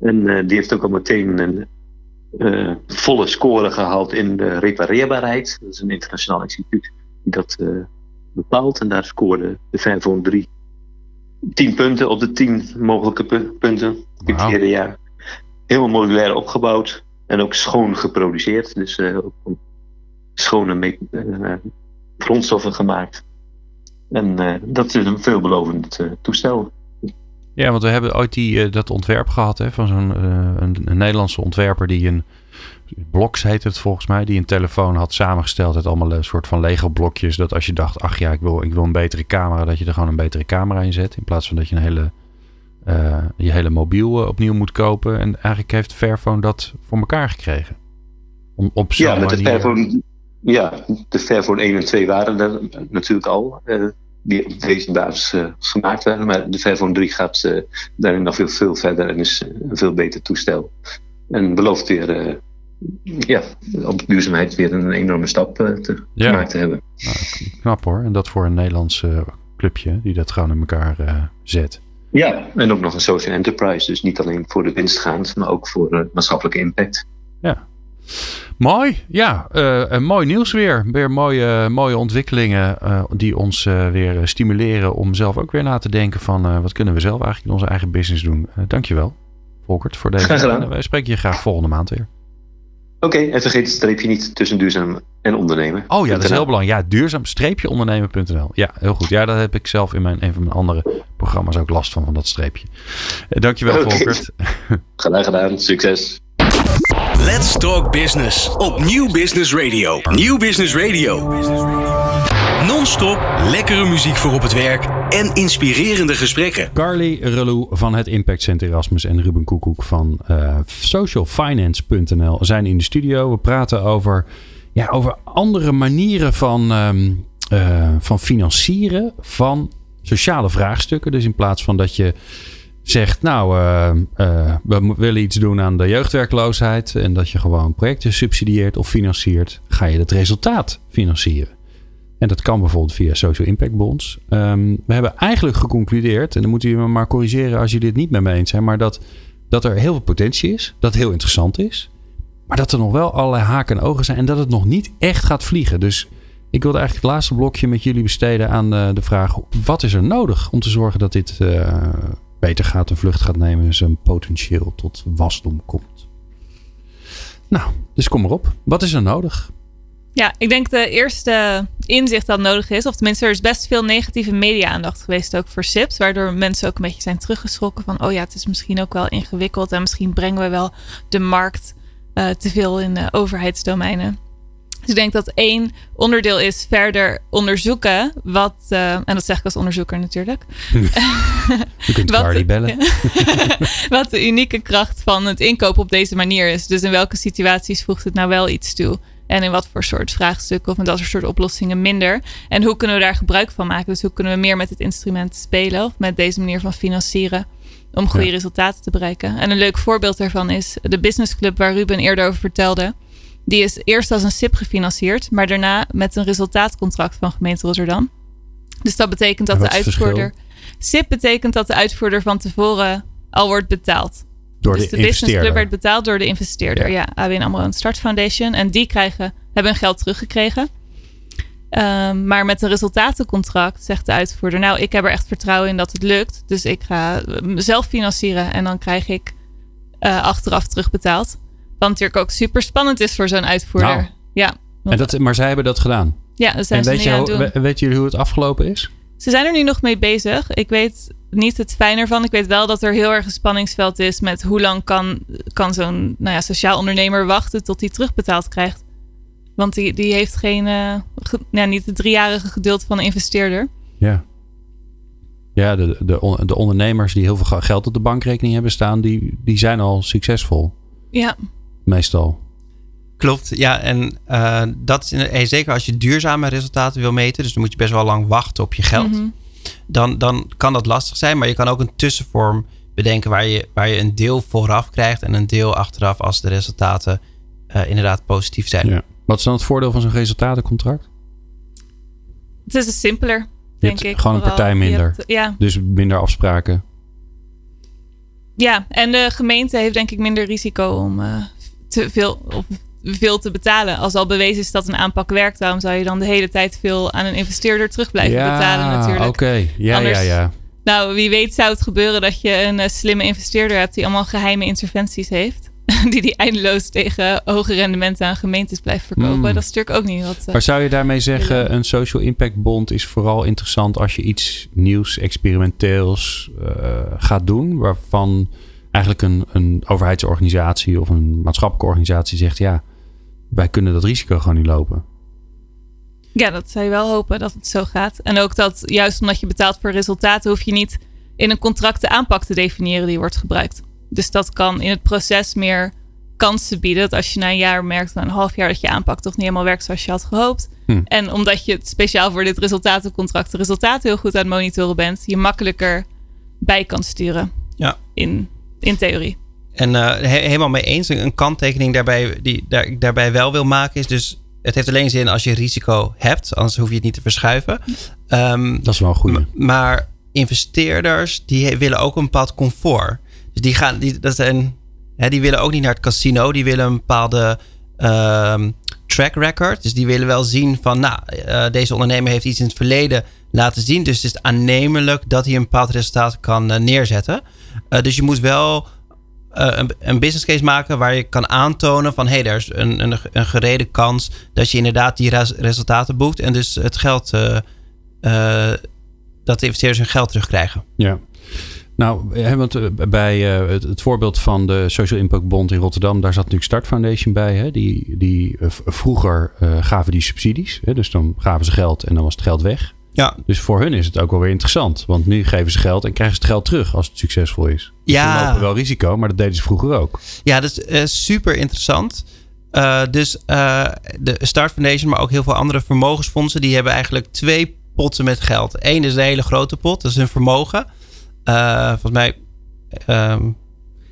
En eh, die heeft ook al meteen een eh, volle score gehaald in de repareerbaarheid. Dat is een internationaal instituut dat eh, bepaalt. En daar scoorde de Fairphone 3 10 punten op de 10 mogelijke pu- punten Wauw. vierde jaar. Helemaal modulair opgebouwd en ook schoon geproduceerd. Dus eh, ook schone eh, grondstoffen gemaakt. En dat is een veelbelovend toestel. Ja, want we hebben ooit die, dat ontwerp gehad hè, van zo'n een, een Nederlandse ontwerper die een Bloks heet het volgens mij, die een telefoon had samengesteld uit allemaal een soort van Lego blokjes. Dat als je dacht, ach ja, ik wil, ik wil een betere camera, dat je er gewoon een betere camera in zet. In plaats van dat je een hele, eh, je hele mobiel eh, opnieuw moet kopen. En eigenlijk heeft Fairphone dat voor elkaar gekregen. Om, op Ja, met de. Fairphone, ja, de Fairphone 1 en 2 waren er natuurlijk al. eh, die op deze basis eh, gemaakt werden. Maar de Fairphone 3 gaat eh, daarin nog veel, veel verder en is een veel beter toestel. En belooft weer eh, ja, op duurzaamheid weer een enorme stap eh, te, Ja. gemaakt te hebben. Knap hoor. En dat voor een Nederlands eh, clubje die dat gewoon in elkaar eh, zet. Ja, en ook nog een social enterprise. Dus niet alleen voor de winst gaand, maar ook voor maatschappelijke impact. Mooi, ja. een mooi nieuws weer. Weer mooie, mooie ontwikkelingen die ons weer stimuleren om zelf ook weer na te denken van wat kunnen we zelf eigenlijk in onze eigen business doen. Dankjewel, Volkert, voor deze. Graag gedaan. En wij spreken je graag volgende maand weer. Oké, en vergeet het streepje niet tussen duurzaam en ondernemen. Oh ja, dat is heel belangrijk. Ja, duurzaam-ondernemen.nl. Ja, heel goed. Ja, daar heb ik zelf in mijn, een van mijn andere programma's ook last van, van dat streepje. Eh, dankjewel, Oké. Volkert. Gedaan, gedaan. Succes. Let's Talk Business op Nieuw Business Radio. Nieuw Business Radio. Non-stop lekkere muziek voor op het werk en inspirerende gesprekken. Carly Relou van het Impact Center Erasmus en Ruben Koekoek van eh, socialfinance.nl zijn in de studio. We praten over, ja, over andere manieren van, ehm, eh, van financieren van sociale vraagstukken. Dus in plaats van dat je zegt, nou, eh, we willen iets doen aan de jeugdwerkloosheid en dat je gewoon projecten subsidieert of financiert, ga je het resultaat financieren. En dat kan bijvoorbeeld via Social Impact Bonds. Ehm, we hebben eigenlijk geconcludeerd, en dan moeten jullie me maar corrigeren als jullie dit niet met me eens zijn, maar dat, dat er heel veel potentie is, dat heel interessant is, maar dat er nog wel allerlei haken en ogen zijn en dat het nog niet echt gaat vliegen. Dus ik wilde eigenlijk het laatste blokje met jullie besteden aan eh, de vraag: wat is er nodig om te zorgen dat dit eh, beter gaat, een vlucht gaat nemen, zijn potentieel tot wasdom komt? Nou, dus kom erop. Wat is er nodig? Ja, ik denk de eerste inzicht dat nodig is, of tenminste er is best veel negatieve media-aandacht geweest ook voor SIPs, waardoor mensen ook een beetje zijn teruggeschrokken van, oh ja, het is misschien ook wel ingewikkeld en misschien brengen we wel de markt eh, te veel in de overheidsdomeinen. Dus ik denk dat één onderdeel is verder onderzoeken wat, eh, en dat zeg ik als onderzoeker natuurlijk, Je kunt Wat- Carly bellen. wat de unieke kracht van het inkopen op deze manier is. Dus in welke situaties voegt het nou wel iets toe? En in wat voor soort vraagstukken of met voor soort oplossingen minder? En hoe kunnen we daar gebruik van maken? Dus hoe kunnen we meer met het instrument spelen of met deze manier van financieren? om goede Ja. resultaten te bereiken. En een leuk voorbeeld daarvan is de Business Club waar Ruben eerder over vertelde. Die is eerst als een SIP gefinancierd, maar daarna met een resultaatcontract van gemeente Rotterdam. Dus dat betekent dat de uitvoerder. SIP betekent dat de uitvoerder van tevoren al wordt betaald. Door dus de, de Business Club werd betaald door de investeerder. Ja. Ja, ABN AMRO en Start Foundation. En die krijgen, hebben hun geld teruggekregen. Ehm, maar met een resultatencontract zegt de uitvoerder... nou, ik heb er echt vertrouwen in dat het lukt. Dus ik ga mezelf financieren. En dan krijg ik eh, achteraf terugbetaald. Wat natuurlijk ook super spannend is voor zo'n uitvoerder. Nou. Ja, En dat, maar zij hebben dat gedaan. ja, dat zijn En ze weet, nu je, aan het hoe- doen. we- weten jullie hoe het afgelopen is? Ze zijn er nu nog mee bezig. Ik weet niet het fijn ervan. Ik weet wel dat er heel erg een spanningsveld is met hoe lang kan, kan zo'n nou ja, sociaal ondernemer wachten tot hij terugbetaald krijgt. Want die, die heeft geen, ge- ja, niet het driejarige geduld van een investeerder. Ja. Ja, de, de, on- de ondernemers die heel veel geld op de bankrekening hebben staan, die, die zijn al succesvol. Ja, Meestal. Klopt, ja. En eh, dat is in- eh, zeker als je duurzame resultaten wil meten. Dus dan moet je best wel lang wachten op je geld. Mhm. dan, dan kan dat lastig zijn. Maar je kan ook een tussenvorm bedenken waar je, waar je een deel vooraf krijgt en een deel achteraf als de resultaten eh, inderdaad positief zijn. Ja. Wat is dan het voordeel van zo'n resultatencontract? het is dus simpeler, Je denk hebt ik. gewoon een partij minder. hebt- ja, Dus minder afspraken. ja, en de gemeente heeft denk ik minder risico om eh, te veel, of veel te betalen. Als al bewezen is dat een aanpak werkt, waarom zou je dan de hele tijd veel aan een investeerder terug blijven ja, betalen natuurlijk? oké. Ja, Anders- ja, ja. Nou, wie weet zou het gebeuren dat je een eh, slimme investeerder hebt die allemaal geheime interventies heeft. Die die eindeloos tegen hoge rendementen aan gemeentes blijft verkopen. Mm. Dat is natuurlijk ook niet wat. eh, Maar zou je daarmee zeggen, een social impact bond is vooral interessant als je iets nieuws, experimenteels eh, gaat doen, waarvan eigenlijk een, een overheidsorganisatie of een maatschappelijke organisatie zegt, ja, wij kunnen dat risico gewoon niet lopen. Ja, dat zou je wel hopen dat het zo gaat. En ook dat juist omdat je betaalt voor resultaten, hoef je niet in een contract de aanpak te definiëren die wordt gebruikt. Dus dat kan in het proces meer kansen bieden. Dat als je na een jaar merkt, na een half jaar, dat je aanpak toch niet helemaal werkt zoals je had gehoopt. Hm. En omdat je het speciaal voor dit resultatencontract de resultaten heel goed aan het monitoren bent, je makkelijker bij kan sturen. Ja. In, in theorie. En eh, he- helemaal mee eens. Een, kanttekening daarbij, die daar, ik daarbij wel wil maken is dus... Het heeft alleen zin als je risico hebt. Anders hoef je het niet te verschuiven. Ehm, Dat is wel. M- Maar investeerders die willen ook een bepaald comfort. Dus die gaan, die, dat zijn, hè, die willen ook niet naar het casino. Die willen een bepaalde ehm, track record. Dus die willen wel zien van, nou, eh, deze ondernemer heeft iets in het verleden laten zien. Dus het is aannemelijk dat hij een bepaald resultaat kan eh, neerzetten. Dus je moet wel een, een business case maken waar je kan aantonen van, hé, hey, er is een, een, een gereden kans dat je inderdaad die res- resultaten boekt en dus het geld. eh, eh, dat de investeerders hun geld terugkrijgen. Ja. Nou, want eh, bij eh, het, het voorbeeld van de Social Impact Bond in Rotterdam, daar zat natuurlijk Start Foundation bij. Hè? Die, die eh, vroeger eh, gaven die subsidies. Hè? Dus dan gaven ze geld en dan was het geld weg. Ja, Dus voor hun is het ook wel weer interessant. Want nu geven ze geld en krijgen ze het geld terug als het succesvol is. Dus Ja. Ze lopen wel risico, maar dat deden ze vroeger ook. ja dat is eh, super interessant. Eh, dus eh, de Start Foundation, maar ook heel veel andere vermogensfondsen, die hebben eigenlijk twee potten met geld. Eén is een hele grote pot, dat is hun vermogen. Volgens mij,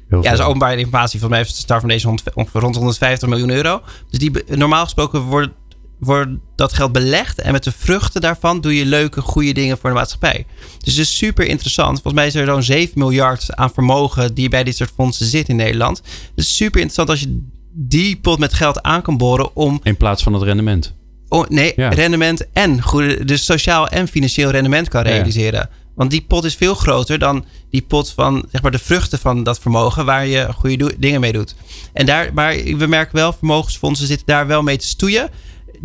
Heel ja, dat is openbare informatie. Volgens mij heeft de Start Foundation rond- rond 150 miljoen euro. Dus die, normaal gesproken wordt, wordt dat geld belegd. En met de vruchten daarvan doe je leuke, goede dingen voor de maatschappij. Dus het is super interessant. Volgens mij is er zo'n 7 miljard aan vermogen die bij dit soort fondsen zit in Nederland. Het is super interessant als je die pot met geld aan kan boren om In plaats van het rendement. oh, nee, Ja. rendement en goede, dus sociaal en financieel rendement kan Ja. realiseren. Want die pot is veel groter dan die pot van zeg maar, de vruchten van dat vermogen waar je goede dingen mee doet. En daar, maar we merken wel, vermogensfondsen zitten daar wel mee te stoeien.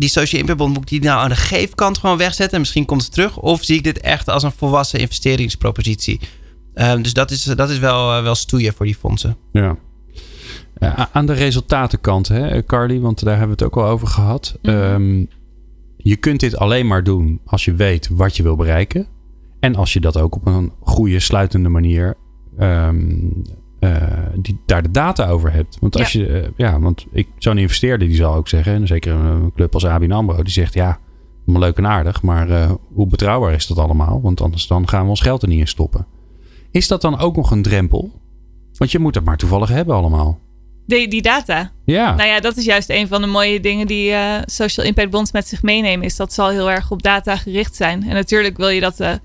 Die social impact bond moet ik die nou aan de geefkant gewoon wegzetten en misschien komt het terug. Of zie ik dit echt als een volwassen investeringspropositie? Ehm, dus dat is, dat is wel, eh, wel stoeien voor die fondsen. Ja. Ja, aan de resultatenkant, hè, Carly, want daar hebben we het ook al over gehad. Mhm. Ehm, je kunt dit alleen maar doen als je weet wat je wil bereiken. En als je dat ook op een goede, sluitende manier ehm, eh, die, daar de data over hebt. Want als je, eh, ja, want ik, zo'n investeerder die zal ook zeggen, en zeker een club als ABN AMRO, die zegt ja, leuk en aardig, maar eh, hoe betrouwbaar is dat allemaal? Want anders dan gaan we ons geld er niet in stoppen. Is dat dan ook nog een drempel? Want je moet het maar toevallig hebben allemaal. Die, die data. Ja. Nou ja, dat is juist een van de mooie dingen die Social Impact Bonds met zich meenemen. Is dat zal heel erg op data gericht zijn. En natuurlijk wil je dat.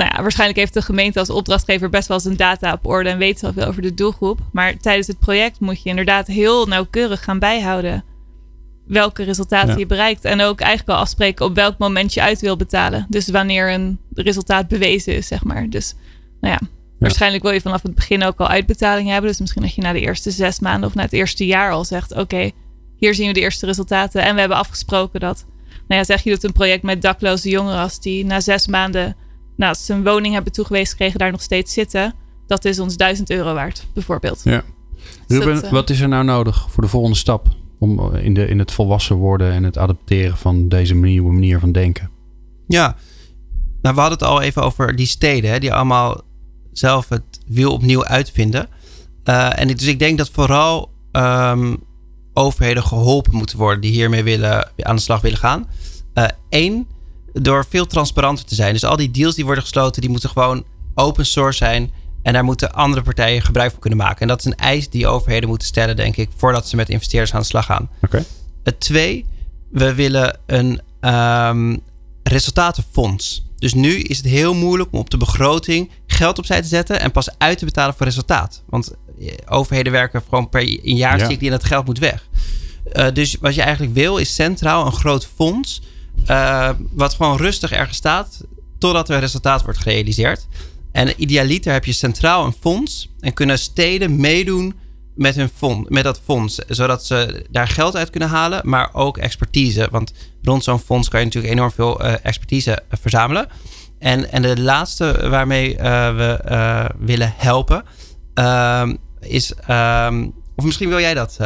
Nou ja, waarschijnlijk heeft de gemeente als opdrachtgever best wel zijn data op orde en weet zoveel over de doelgroep. Maar tijdens het project moet je inderdaad heel nauwkeurig gaan bijhouden welke resultaten je bereikt. En ook eigenlijk al afspreken op welk moment je uit wil betalen. Dus wanneer een resultaat bewezen is, zeg maar. Dus nou ja, waarschijnlijk wil je vanaf het begin ook al uitbetalingen hebben. Dus misschien dat je na de eerste zes maanden of na het eerste jaar al zegt: Oké, hier zien we de eerste resultaten. En we hebben afgesproken dat, nou ja, zeg je doet een project met dakloze jongeren als die na zes maanden nou, ze een woning hebben toegewezen gekregen, daar nog steeds zitten. Dat is ons 1000 euro waard, bijvoorbeeld. Ja. Dus Ruben, uh, wat is er nou nodig voor de volgende stap? om in, de, in het volwassen worden en het adapteren van deze nieuwe manier van denken. Ja, nou, we hadden het al even over die steden, hè, die allemaal zelf het wiel opnieuw uitvinden. Uh, en dus ik denk dat vooral um, overheden geholpen moeten worden die hiermee willen, aan de slag willen gaan. Eén, uh, door veel transparanter te zijn. Dus al die deals die worden gesloten, die moeten gewoon open source zijn. En daar moeten andere partijen gebruik van kunnen maken. En dat is een eis die overheden moeten stellen, denk ik, voordat ze met investeerders aan de slag gaan. Okay. Het twee, we willen een um, resultatenfonds. Dus nu is het heel moeilijk om op de begroting geld opzij te zetten en pas uit te betalen voor resultaat. Want eh, overheden werken gewoon per een jaar ja. en dat geld moet weg. Uh, dus wat je eigenlijk wil is centraal een groot fonds. Uh, wat gewoon rustig ergens staat totdat er resultaat wordt gerealiseerd. En idealiter heb je centraal een fonds en kunnen steden meedoen met, hun fonds, met dat fonds. Zodat ze daar geld uit kunnen halen, maar ook expertise. Want rond zo'n fonds kan je natuurlijk enorm veel uh, expertise uh, verzamelen. En, en de laatste waarmee we willen helpen ehm, is. Um, of misschien wil jij dat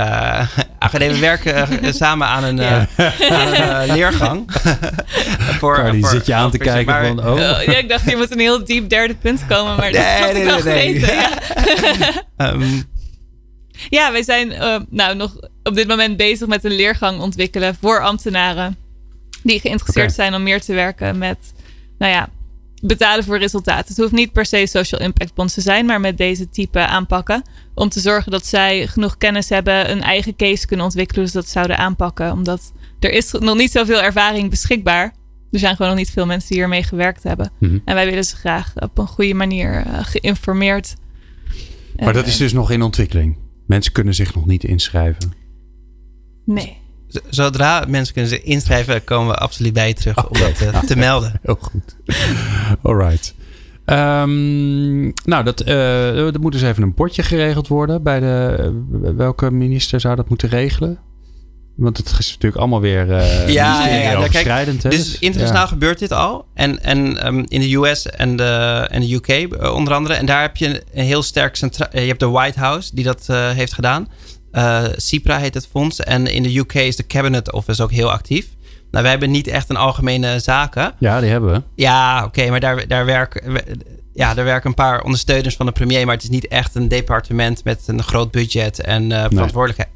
uh, we werken samen aan een, ja. uh, aan een uh, leergang. voor, Cardi, voor, zit je aan te kijken maar, van... Oh. ja, ik dacht, je moet een heel diep derde punt komen. Maar dat had nee, ik nee, nee, Ja. um, ja, wij zijn nou, nog op dit moment bezig met een leergang ontwikkelen voor ambtenaren. Die geïnteresseerd okay. zijn om meer te werken met... Nou ja, betalen voor resultaten. Het hoeft niet per se social impact bonds te zijn, maar met deze type aanpakken. Om te zorgen dat zij genoeg kennis hebben, een eigen case kunnen ontwikkelen, dus dat zouden aanpakken. Omdat er is nog niet zoveel ervaring beschikbaar. Er zijn gewoon nog niet veel mensen die hiermee gewerkt hebben. Mhm. En wij willen ze graag op een goede manier uh, geïnformeerd. Maar dat is dus nog in ontwikkeling. Mensen kunnen zich nog niet inschrijven. Nee. Zodra mensen kunnen zich inschrijven, komen we absoluut bij je terug om dat uh, te melden. Heel goed. Alright. Um, nou, dat, uh, er moet dus even een potje geregeld worden. Bij de, welke minister zou dat moeten regelen? Want het is natuurlijk allemaal weer uh, ja, ja, ja. Nou, kijk, dus, dus internationaal ja. gebeurt dit al. En, en um, in de US en de, en de UK uh, onder andere. En daar heb je een heel sterk centraal... je hebt de White House die dat uh, heeft gedaan. CIPRA heet het fonds. En in de UK is de Cabinet Office ook heel actief. Nou, wij hebben niet echt een algemene zaken. Ja, die hebben we. Ja, oké, okay, maar daar, daar, werken, ja, daar werken een paar ondersteuners van de premier. Maar het is niet echt een departement met een groot budget en uh, verantwoordelijkheid.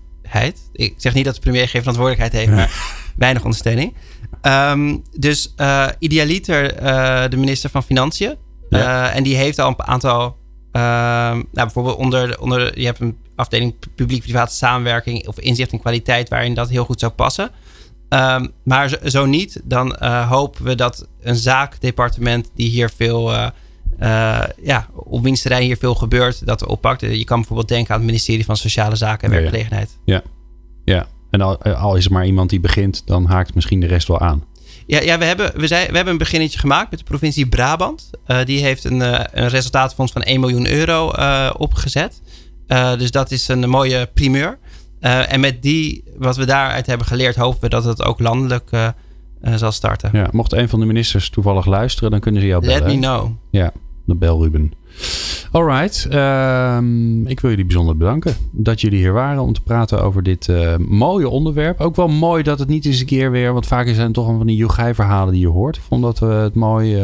Nee. Ik zeg niet dat de premier geen verantwoordelijkheid heeft, maar weinig ondersteuning. Um, dus uh, idealiter uh, de minister van Financiën. Ja. en die heeft al een aantal nou, bijvoorbeeld onder, onder, je hebt een afdeling publiek-private samenwerking of inzicht in kwaliteit, waarin dat heel goed zou passen. Um, maar zo, zo, niet, dan uh, hopen we dat een zaakdepartement die hier veel, uh, uh, ja, op wiens terrein hier veel gebeurt, dat oppakt. Je kan bijvoorbeeld denken aan het ministerie van Sociale Zaken en Werkgelegenheid. Ja, ja. en al, al is er maar iemand die begint, dan haakt misschien de rest wel aan. Ja, ja we, hebben, we, zijn, we hebben een beginnetje gemaakt met de provincie Brabant. Die heeft een, een resultaatfonds van 1 miljoen euro opgezet. dus dat is een mooie primeur. En met die, wat we daaruit hebben geleerd, hopen we dat het ook landelijk zal starten. Ja, mocht een van de ministers toevallig luisteren, dan kunnen ze jou bellen. Let me know. Ja, dan bel Ruben. Alright, um, ik wil jullie bijzonder bedanken dat jullie hier waren om te praten over dit mooie onderwerp. Ook wel mooi dat het niet eens een keer weer, want vaak zijn het toch van die Jogai verhalen die je hoort. Ik vond dat we het mooi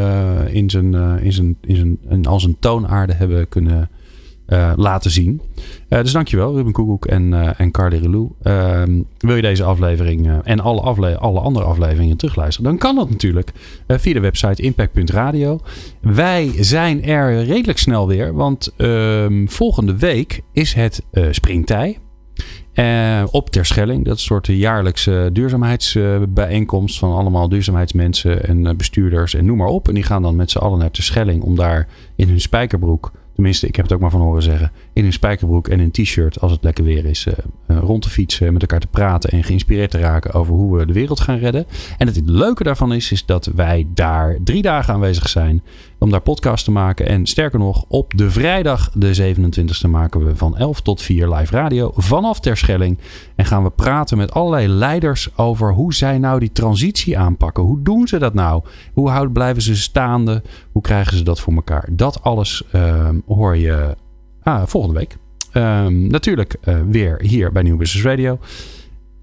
in zijn, in zijn, in zijn, in als een toonaarde hebben kunnen eh, laten zien. Uh, dus dankjewel Ruben Koekoek en, uh, en Carly Relou. Ehm, wil je deze aflevering en alle, alle andere afleveringen terugluisteren? Dan kan dat natuurlijk via de website impact.radio. Wij zijn er redelijk snel weer. Want ehm, volgende week is het springtij. Op Terschelling, dat is een soort jaarlijkse duurzaamheidsbijeenkomst van allemaal duurzaamheidsmensen en bestuurders en noem maar op. En die gaan dan met z'n allen naar Terschelling om daar in hun spijkerbroek tenminste, ik heb het ook maar van horen zeggen, in een spijkerbroek en een t-shirt als het lekker weer is, uh, rond te fietsen, met elkaar te praten en geïnspireerd te raken over hoe we de wereld gaan redden. En het leuke daarvan is, is dat wij daar drie dagen aanwezig zijn om daar podcast te maken. En sterker nog, op de vrijdag de 27e maken we van 11 tot 4 live radio vanaf Terschelling. En gaan we praten met allerlei leiders over hoe zij nou die transitie aanpakken. Hoe doen ze dat nou? Hoe houden, blijven ze staande? Hoe krijgen ze dat voor elkaar? Dat alles ehm, hoor je ah, volgende week. Ehm, natuurlijk uh, weer hier bij Nieuw Business Radio.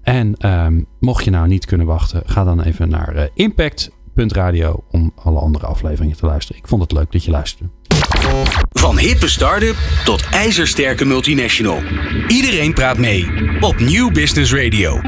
En um, mocht je nou niet kunnen wachten, ga dan even naar uh, impact.radio om alle andere afleveringen te luisteren. Ik vond het leuk dat je luisterde. Van hippe start-up tot ijzersterke multinational. Iedereen praat mee op Nieuw Business Radio.